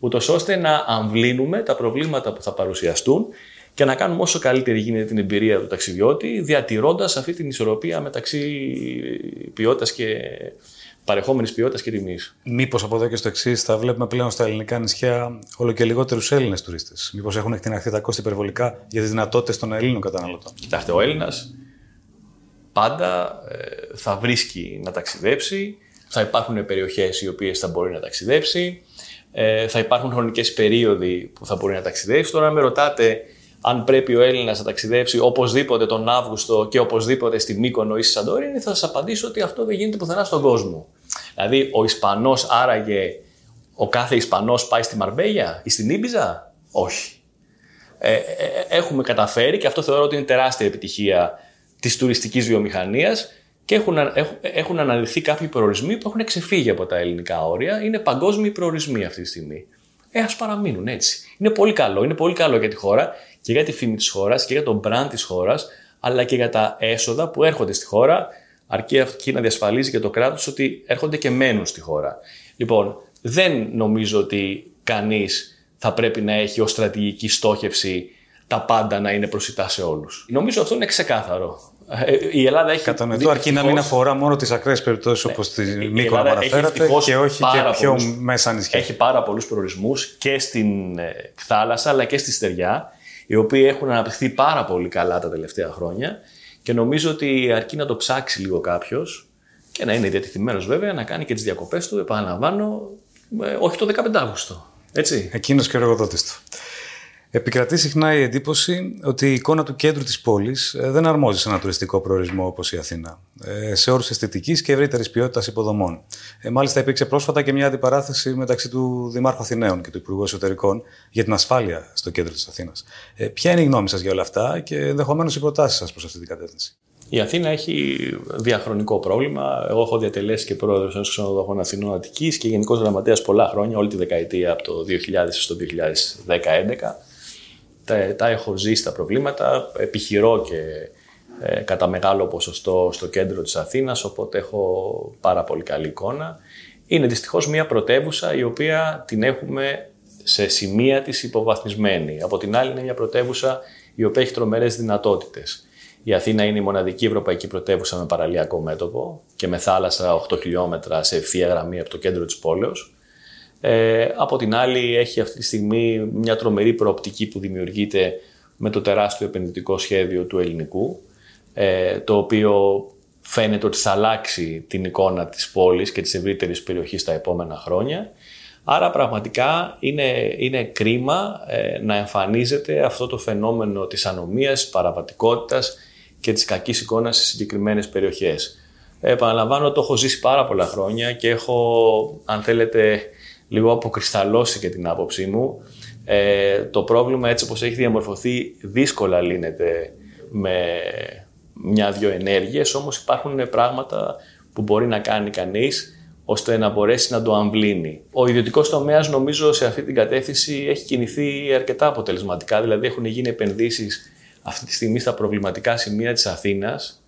ούτως ώστε να αμβλύνουμε τα προβλήματα που θα παρουσιαστούν και να κάνουμε όσο καλύτερη γίνεται την εμπειρία του ταξιδιώτη, διατηρώντας αυτή την ισορροπία μεταξύ ποιότητας και παρεχόμενης ποιότητας και τιμής. Μήπως από εδώ και στο εξής θα βλέπουμε πλέον στα ελληνικά νησιά όλο και λιγότερους Έλληνες τουρίστες. Μήπως έχουν εκτιναχθεί τα κόστη υπερβολικά για τις δυνατότητες των Ελλήνων καταναλωτών. Κοιτάξτε, ο Έλληνας πάντα ε, θα βρίσκει να ταξιδέψει. Θα υπάρχουν περιοχές οι οποίες θα μπορεί να ταξιδέψει. Ε, θα υπάρχουν χρονικές περίοδοι που θα μπορεί να ταξιδέψει. Τώρα, αν με ρωτάτε αν πρέπει ο Έλληνας να ταξιδέψει οπωσδήποτε τον Αύγουστο και οπωσδήποτε στη Μύκονο ή στη Σαντορίνη, θα σας απαντήσω ότι αυτό δεν γίνεται πουθενά στον κόσμο. Δηλαδή, ο Ισπανός άραγε, ο κάθε Ισπανός πάει στη Μαρμπέγια ή στην Ήμπιζα; Όχι. Ε, ε, ε, έχουμε καταφέρει και αυτό θεωρώ ότι είναι τεράστια επιτυχία της τουριστικής βιομηχανίας και έχουν, έχουν, έχουν αναδειχθεί κάποιοι προορισμοί που έχουν ξεφύγει από τα ελληνικά όρια. Είναι παγκόσμιοι προορισμοί αυτή τη στιγμή. Ε, ας παραμείνουν έτσι. Είναι πολύ καλό. Είναι πολύ καλό για τη χώρα και για τη φήμη της χώρας και για τον brand της χώρας, αλλά και για τα έσοδα που έρχονται στη χώρα, αρκεί αυτή να διασφαλίζει και το κράτος ότι έρχονται και μένουν στη χώρα. Λοιπόν, δεν νομίζω ότι κανείς θα πρέπει να έχει ως στρατηγική στόχευση τα πάντα να είναι προσιτά σε όλους. Νομίζω αυτό είναι ξεκάθαρο. Ε, η Ελλάδα έχει. Κατανοητό, αρκεί να μην αφορά μόνο τις ακραίες περιπτώσεις ναι. όπω τη Μήκο που αναφέρατε και όχι και πιο πολλούς, μέσα νησιά. Έχει πάρα πολλούς προορισμούς και στην ε, θάλασσα αλλά και στη στεριά, οι οποίοι έχουν αναπτυχθεί πάρα πολύ καλά τα τελευταία χρόνια και νομίζω ότι αρκεί να το ψάξει λίγο κάποιος και να είναι διατηθειμένο βέβαια να κάνει και τις διακοπές του, επαναλαμβάνω, ε, όχι το 15 Αύγουστο. Έτσι. Εκείνος και ο εργοδότης του. Επικρατεί συχνά η εντύπωση ότι η εικόνα του κέντρου της πόλης ε, δεν αρμόζει σε ένα τουριστικό προορισμό όπως η Αθήνα, ε, σε όρους αισθητικής και ευρύτερης ποιότητας υποδομών. Ε, μάλιστα, υπήρξε πρόσφατα και μια αντιπαράθεση μεταξύ του Δημάρχου Αθηναίων και του Υπουργού Εσωτερικών για την ασφάλεια στο κέντρο της Αθήνας. Ποια είναι η γνώμη σας για όλα αυτά και ενδεχομένως οι προτάσεις σας προς αυτή την κατεύθυνση; Η Αθήνα έχει διαχρονικό πρόβλημα. Εγώ έχω διατελέσει και πρόεδρος ενός ξενοδοχών Αθηνών Αττικής και γενικός γραμματέας πολλά χρόνια, όλη τη δεκαετία από το 2000 στο 2010 τα, τα έχω ζήσει τα προβλήματα, επιχειρώ και ε, κατά μεγάλο ποσοστό στο κέντρο της Αθήνας, οπότε έχω πάρα πολύ καλή εικόνα. Είναι δυστυχώς μια πρωτεύουσα η οποία την έχουμε σε σημεία της υποβαθμισμένη. Από την άλλη είναι μια πρωτεύουσα η οποία έχει τρομερές δυνατότητες. Η Αθήνα είναι η μοναδική ευρωπαϊκή πρωτεύουσα με παραλιακό μέτωπο και με θάλασσα 8 χιλιόμετρα σε ευθεία γραμμή από το κέντρο της πόλεως. Ε, από την άλλη έχει αυτή τη στιγμή μια τρομερή προοπτική που δημιουργείται με το τεράστιο επενδυτικό σχέδιο του ελληνικού, ε, το οποίο φαίνεται ότι θα αλλάξει την εικόνα της πόλης και της ευρύτερης περιοχής τα επόμενα χρόνια. Άρα πραγματικά είναι, είναι κρίμα ε, να εμφανίζεται αυτό το φαινόμενο της ανομίας, της παραβατικότητας και της κακής εικόνας σε συγκεκριμένες περιοχές. Ε, επαναλαμβάνω, το έχω ζήσει πάρα πολλά χρόνια και έχω, αν θέλετε, λίγο αποκρισταλώσει και την άποψή μου. Ε, το πρόβλημα έτσι όπως έχει διαμορφωθεί δύσκολα λύνεται με μια-δυο ενέργειες, όμως υπάρχουν πράγματα που μπορεί να κάνει κανείς ώστε να μπορέσει να το αμβλύνει. Ο ιδιωτικός τομέας, νομίζω, σε αυτή την κατεύθυνση έχει κινηθεί αρκετά αποτελεσματικά. Δηλαδή, έχουν γίνει επενδύσεις αυτή τη στιγμή στα προβληματικά σημεία της Αθήνας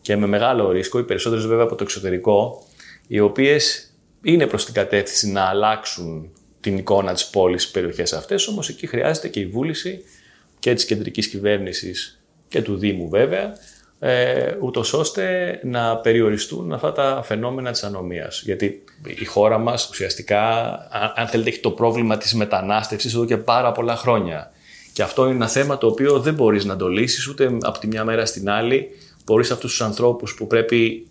και με μεγάλο ρίσκο, οι περισσότερες βέβαια από το εξωτερικό, οι οποίες είναι προς την κατεύθυνση να αλλάξουν την εικόνα της πόλης στις περιοχές αυτές, όμως εκεί χρειάζεται και η βούληση και της κεντρικής κυβέρνησης και του Δήμου βέβαια, ε, ούτως ώστε να περιοριστούν αυτά τα φαινόμενα της ανομίας. Γιατί η χώρα μας ουσιαστικά, αν θέλετε, έχει το πρόβλημα της μετανάστευσης εδώ και πάρα πολλά χρόνια. Και αυτό είναι ένα θέμα το οποίο δεν μπορείς να το λύσεις ούτε από τη μια μέρα στην άλλη. Μπορείς αυτούς τους ανθρώπους που πρέπει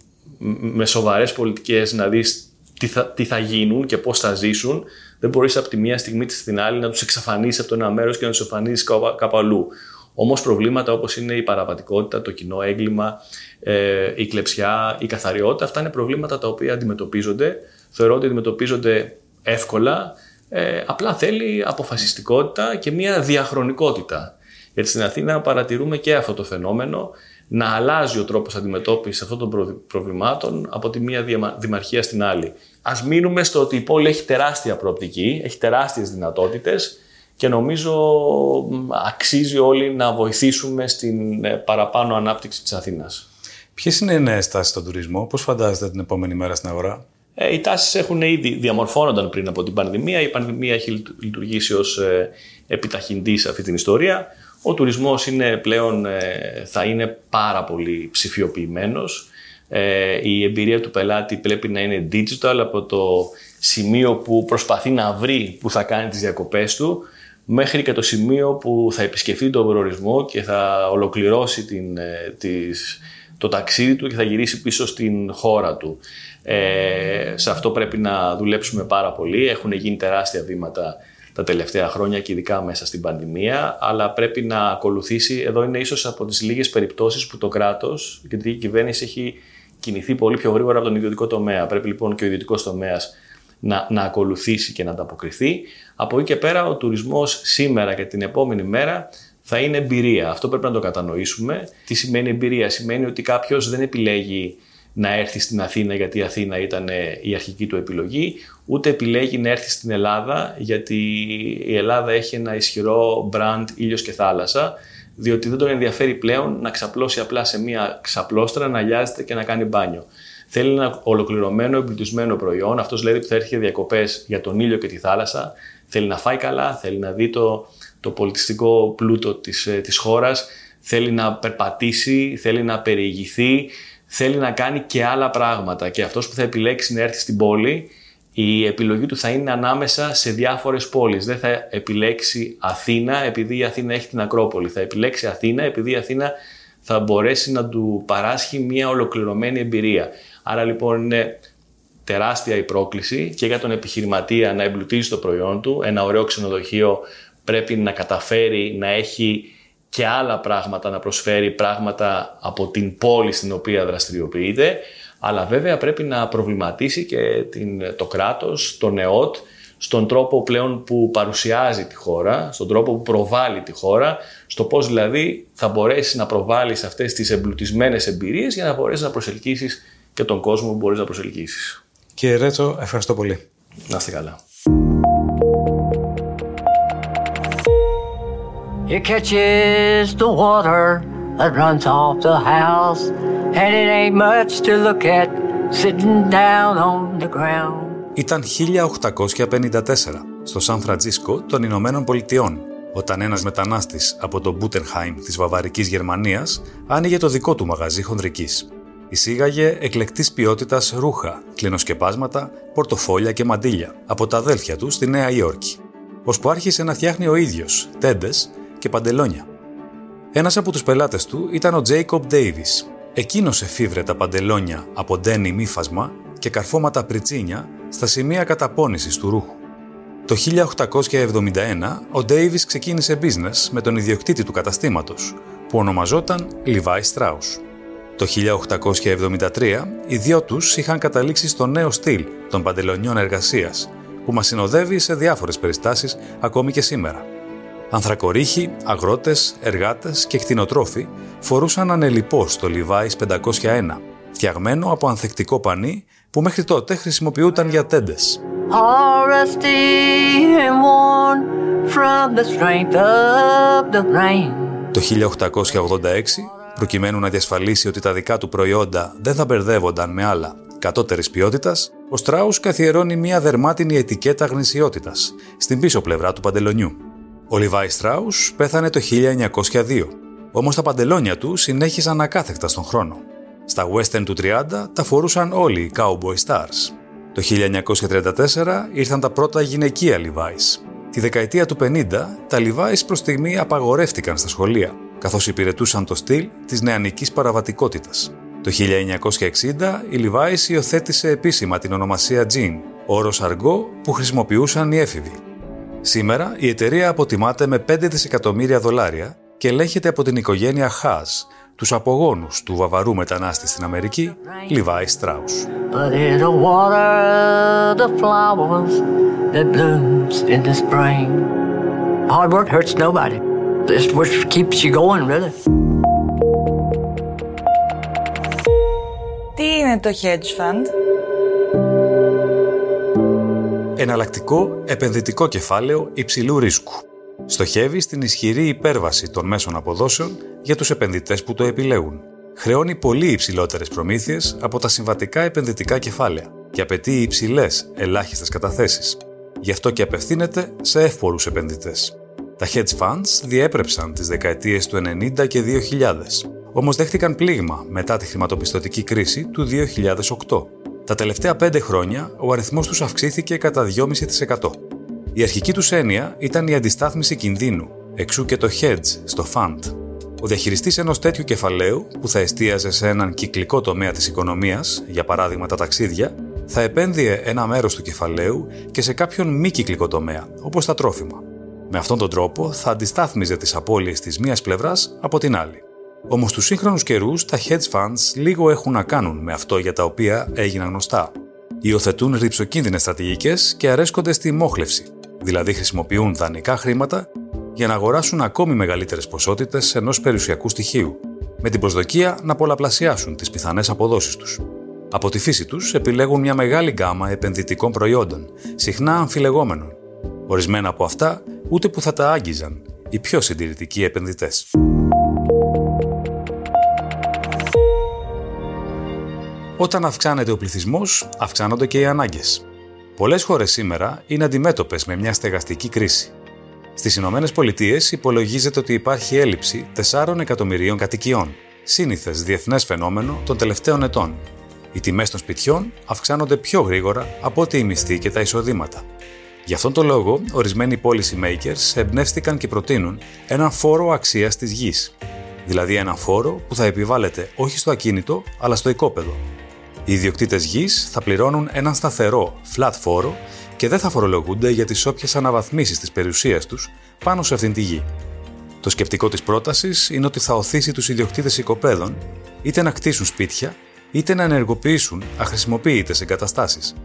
με σοβαρές πολιτικές να δεις τι θα, τι θα γίνουν και πώς θα ζήσουν, δεν μπορείς από τη μία στιγμή στην άλλη να τους εξαφανίσεις από το ένα μέρος και να τους εμφανίσει κάπου αλλού. Όμως προβλήματα όπως είναι η παραβατικότητα, το κοινό έγκλημα, ε, η κλεψιά, η καθαριότητα, αυτά είναι προβλήματα τα οποία αντιμετωπίζονται. Θεωρώ ότι αντιμετωπίζονται εύκολα. Ε, απλά θέλει αποφασιστικότητα και μια διαχρονικότητα. Γιατί στην Αθήνα παρατηρούμε και αυτό το φαινόμενο να αλλάζει ο τρόπος αντιμετώπισης αυτών των προβλημάτων από τη μία δημαρχία στην άλλη. Ας μείνουμε στο ότι η πόλη έχει τεράστια προοπτική, έχει τεράστιες δυνατότητες και νομίζω αξίζει όλοι να βοηθήσουμε στην ε, παραπάνω ανάπτυξη της Αθήνας. Ποιες είναι οι νέες τάσεις στον τουρισμό, πώς φαντάζεστε την επόμενη μέρα στην αγορά; Ε, οι τάσεις έχουν ήδη διαμορφώνονταν πριν από την πανδημία. Η πανδημία έχει λειτουργήσει ως ε, επιταχυντής σε αυτή την ιστορία. Ο τουρισμός είναι πλέον, ε, θα είναι πάρα πολύ ψηφιοποιημένος. Ε, η εμπειρία του πελάτη πρέπει να είναι digital από το σημείο που προσπαθεί να βρει που θα κάνει τις διακοπές του μέχρι και το σημείο που θα επισκεφθεί τον προορισμό και θα ολοκληρώσει την, ε, τις, το ταξίδι του και θα γυρίσει πίσω στην χώρα του. Ε, σε αυτό πρέπει να δουλέψουμε πάρα πολύ. Έχουν γίνει τεράστια βήματα τα τελευταία χρόνια και ειδικά μέσα στην πανδημία, αλλά πρέπει να ακολουθήσει, εδώ είναι ίσως από τις λίγες περιπτώσεις που το κράτος, η κεντρική κυβέρνηση έχει κινηθεί πολύ πιο γρήγορα από τον ιδιωτικό τομέα. Πρέπει λοιπόν και ο ιδιωτικός τομέας να, να ακολουθήσει και να ανταποκριθεί. Από εκεί και πέρα ο τουρισμός σήμερα και την επόμενη μέρα θα είναι εμπειρία. Αυτό πρέπει να το κατανοήσουμε. Τι σημαίνει εμπειρία; Σημαίνει ότι κάποιος δεν επιλέγει να έρθει στην Αθήνα γιατί η Αθήνα ήταν η αρχική του επιλογή, ούτε επιλέγει να έρθει στην Ελλάδα γιατί η Ελλάδα έχει ένα ισχυρό μπραντ ήλιος και θάλασσα, διότι δεν τον ενδιαφέρει πλέον να ξαπλώσει απλά σε μία ξαπλώστρα, να λιάζεται και να κάνει μπάνιο. Θέλει ένα ολοκληρωμένο, εμπλουτισμένο προϊόν. Αυτός λέει ότι θα έρχεται διακοπές για τον ήλιο και τη θάλασσα. Θέλει να φάει καλά, θέλει να δει το, το πολιτιστικό πλούτο της, ε, της χώρας, θέλει να περπατήσει, θέλει να περιηγηθεί, θέλει να κάνει και άλλα πράγματα. Και αυτός που θα επιλέξει να έρθει στην πόλη, η επιλογή του θα είναι ανάμεσα σε διάφορες πόλεις. Δεν θα επιλέξει Αθήνα επειδή η Αθήνα έχει την Ακρόπολη. Θα επιλέξει Αθήνα επειδή η Αθήνα θα μπορέσει να του παράσχει μια ολοκληρωμένη εμπειρία. Άρα λοιπόν είναι τεράστια η πρόκληση και για τον επιχειρηματία να εμπλουτίσει το προϊόν του. Ένα ωραίο ξενοδοχείο πρέπει να καταφέρει να έχει και άλλα πράγματα να προσφέρει, πράγματα από την πόλη στην οποία δραστηριοποιείται, αλλά βέβαια πρέπει να προβληματίσει και την, το κράτος, το ΝΕΟΤ, στον τρόπο πλέον που παρουσιάζει τη χώρα, στον τρόπο που προβάλλει τη χώρα, στο πώς δηλαδή θα μπορέσει να προβάλλεις αυτές τις εμπλουτισμένες εμπειρίες για να μπορέσεις να προσελκύσεις και τον κόσμο που μπορείς να προσελκύσεις. Κύριε Ρέτσο, ευχαριστώ πολύ. Να είστε καλά. It catches the water that runs off the house and it ain't much to look at sitting down on the ground. Ήταν 1854 στο Σαν Φραντζίσκο των Ηνωμένων Πολιτειών όταν ένας μετανάστης από το Μπούτενχάιμ της Βαβαρικής Γερμανίας άνοιγε το δικό του μαγαζί χονδρικής. Εισήγαγε εκλεκτής ποιότητας ρούχα, κλινοσκεπάσματα, πορτοφόλια και μαντίλια από τα αδέλφια του στη Νέα Υόρκη. Ώσπου άρχισε να φτιάχνει ο ίδιος τέντες και παντελόνια. Ένας από τους πελάτες του ήταν ο Jacob Davis. Εκείνος εφήβρε τα παντελόνια από ντένι μύφασμα και καρφώματα πριτσίνια στα σημεία καταπώνησης του ρούχου. Το 1871 ο Davis ξεκίνησε business με τον ιδιοκτήτη του καταστήματος, που ονομαζόταν Levi Strauss. Το 1873 οι δυο τους είχαν καταλήξει στο νέο στυλ των παντελονιών εργασίας, που μας συνοδεύει σε διάφορες περιστάσεις ακόμη και σήμερα. Ανθρακορίχοι, αγρότες, εργάτες και κτηνοτρόφοι φορούσαν ανελιπώς το Levi's 501, φτιαγμένο από ανθεκτικό πανί που μέχρι τότε χρησιμοποιούταν για τέντες. Το 1886, προκειμένου να διασφαλίσει ότι τα δικά του προϊόντα δεν θα μπερδεύονταν με άλλα κατώτερης ποιότητας, ο Στράους καθιερώνει μια δερμάτινη ετικέτα γνησιότητας στην πίσω πλευρά του παντελονιού. Ο Λιβάη Στράους πέθανε το 1902, όμως τα παντελόνια του συνέχισαν ακάθεκτα στον χρόνο. Στα western του 30 τα φορούσαν όλοι οι cowboy stars. Το 1934 ήρθαν τα πρώτα γυναικεία Levi's. Τη δεκαετία του 50 τα Levi's προς στιγμή απαγορεύτηκαν στα σχολεία, καθώς υπηρετούσαν το στυλ της νεανικής παραβατικότητας. Το 1960 η Levi's υιοθέτησε επίσημα την ονομασία Jean, όρος αργό που χρησιμοποιούσαν οι έφηβοι. Σήμερα η εταιρεία αποτιμάται με 5 δισεκατομμύρια δολάρια και ελέγχεται από την οικογένεια Haas, τους απογόνους του βαβαρού μετανάστη στην Αμερική, Levi Strauss. Τι είναι το hedge fund? Εναλλακτικό επενδυτικό κεφάλαιο υψηλού ρίσκου. Στοχεύει στην ισχυρή υπέρβαση των μέσων αποδόσεων για τους επενδυτές που το επιλέγουν. Χρεώνει πολύ υψηλότερες προμήθειες από τα συμβατικά επενδυτικά κεφάλαια και απαιτεί υψηλές ελάχιστες καταθέσεις. Γι' αυτό και απευθύνεται σε εύπορους επενδυτές. Τα hedge funds διέπρεψαν τις δεκαετίες του 90 και 2000, όμως δέχτηκαν πλήγμα μετά τη χρηματοπιστωτική κρίση του 2008. Τα τελευταία πέντε χρόνια ο αριθμός τους αυξήθηκε κατά 2,5%. Η αρχική τους έννοια ήταν η αντιστάθμιση κινδύνου, εξού και το hedge στο fund. Ο διαχειριστής ενός τέτοιου κεφαλαίου, που θα εστίαζε σε έναν κυκλικό τομέα της οικονομίας, για παράδειγμα τα ταξίδια, θα επένδυε ένα μέρος του κεφαλαίου και σε κάποιον μη κυκλικό τομέα, όπως τα τρόφιμα. Με αυτόν τον τρόπο θα αντιστάθμιζε τις απώλειες της μίας πλευράς από την άλλη. Όμως στους σύγχρονους καιρούς τα hedge funds λίγο έχουν να κάνουν με αυτό για τα οποία έγιναν γνωστά. Υιοθετούν ρηψοκίνδυνες στρατηγικές και αρέσκονται στη μόχλευση, δηλαδή χρησιμοποιούν δανεικά χρήματα για να αγοράσουν ακόμη μεγαλύτερες ποσότητες ενός περιουσιακού στοιχείου, με την προσδοκία να πολλαπλασιάσουν τις πιθανές αποδόσεις τους. Από τη φύση τους επιλέγουν μια μεγάλη γκάμα επενδυτικών προϊόντων, συχνά αμφιλεγόμενων. Ορισμένα από αυτά ούτε που θα τα άγγιζαν οι πιο συντηρητικοί επενδυτές. Όταν αυξάνεται ο πληθυσμός, αυξάνονται και οι ανάγκες. Πολλές χώρες σήμερα είναι αντιμέτωπες με μια στεγαστική κρίση. Στις Ηνωμένες Πολιτείες υπολογίζεται ότι υπάρχει έλλειψη 4 εκατομμυρίων κατοικιών, σύνηθες διεθνές φαινόμενο των τελευταίων ετών. Οι τιμές των σπιτιών αυξάνονται πιο γρήγορα από ό,τι οι μισθοί και τα εισοδήματα. Γι' αυτόν τον λόγο, ορισμένοι policy makers εμπνεύστηκαν και προτείνουν έναν φόρο αξίας της γης. Δηλαδή ένα φόρο που θα επιβάλλεται όχι στο ακίνητο, αλλά στο οικόπεδο. Οι ιδιοκτήτες γης θα πληρώνουν έναν σταθερό, flat φόρο και δεν θα φορολογούνται για τις όποιες αναβαθμίσεις της περιουσίας τους πάνω σε αυτήν τη γη. Το σκεπτικό της πρότασης είναι ότι θα οθήσει τους ιδιοκτήτες οικοπαίδων είτε να κτίσουν σπίτια, είτε να ενεργοποιήσουν αχρησιμοποιητέ εγκαταστάσεις,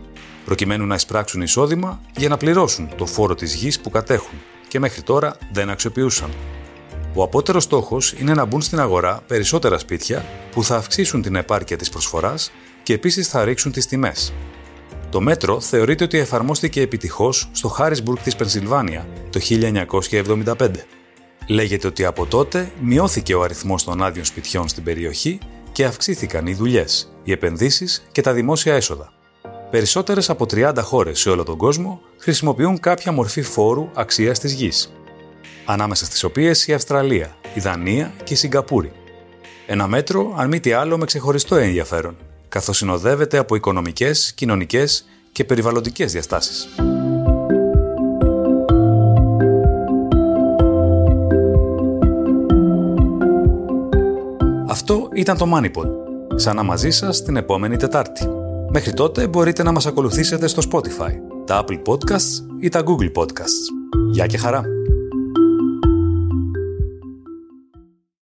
προκειμένου να εισπράξουν εισόδημα για να πληρώσουν το φόρο της γης που κατέχουν και μέχρι τώρα δεν αξιοποιούσαν. Ο απότερος στόχος είναι να μπουν στην αγορά περισσότερα σπίτια που θα αυξήσουν την επάρκεια της προσφοράς και επίσης θα ρίξουν τις τιμές. Το μέτρο θεωρείται ότι εφαρμόστηκε επιτυχώς στο Χάρισμπουργκ της Πενσιλβάνια το 1975. Λέγεται ότι από τότε μειώθηκε ο αριθμός των άδειων σπιτιών στην περιοχή και αυξήθηκαν οι δουλειές, οι επενδύσεις και τα δημόσια έσοδα. Περισσότερες από 30 χώρες σε όλο τον κόσμο χρησιμοποιούν κάποια μορφή φόρου αξίας της γης. Ανάμεσα στις οποίες η Αυστραλία, η Δανία και η Σιγκαπούρη. Ένα μέτρο, αν μη τι άλλο, με ξεχωριστό ενδιαφέρον, καθώς συνοδεύεται από οικονομικές, κοινωνικές και περιβαλλοντικές διαστάσεις. Αυτό ήταν το MoneyPod. Ξανά μαζί σας την επόμενη Τετάρτη. Μέχρι τότε μπορείτε να μας ακολουθήσετε στο Spotify, τα Apple Podcasts ή τα Google Podcasts. Γεια και χαρά!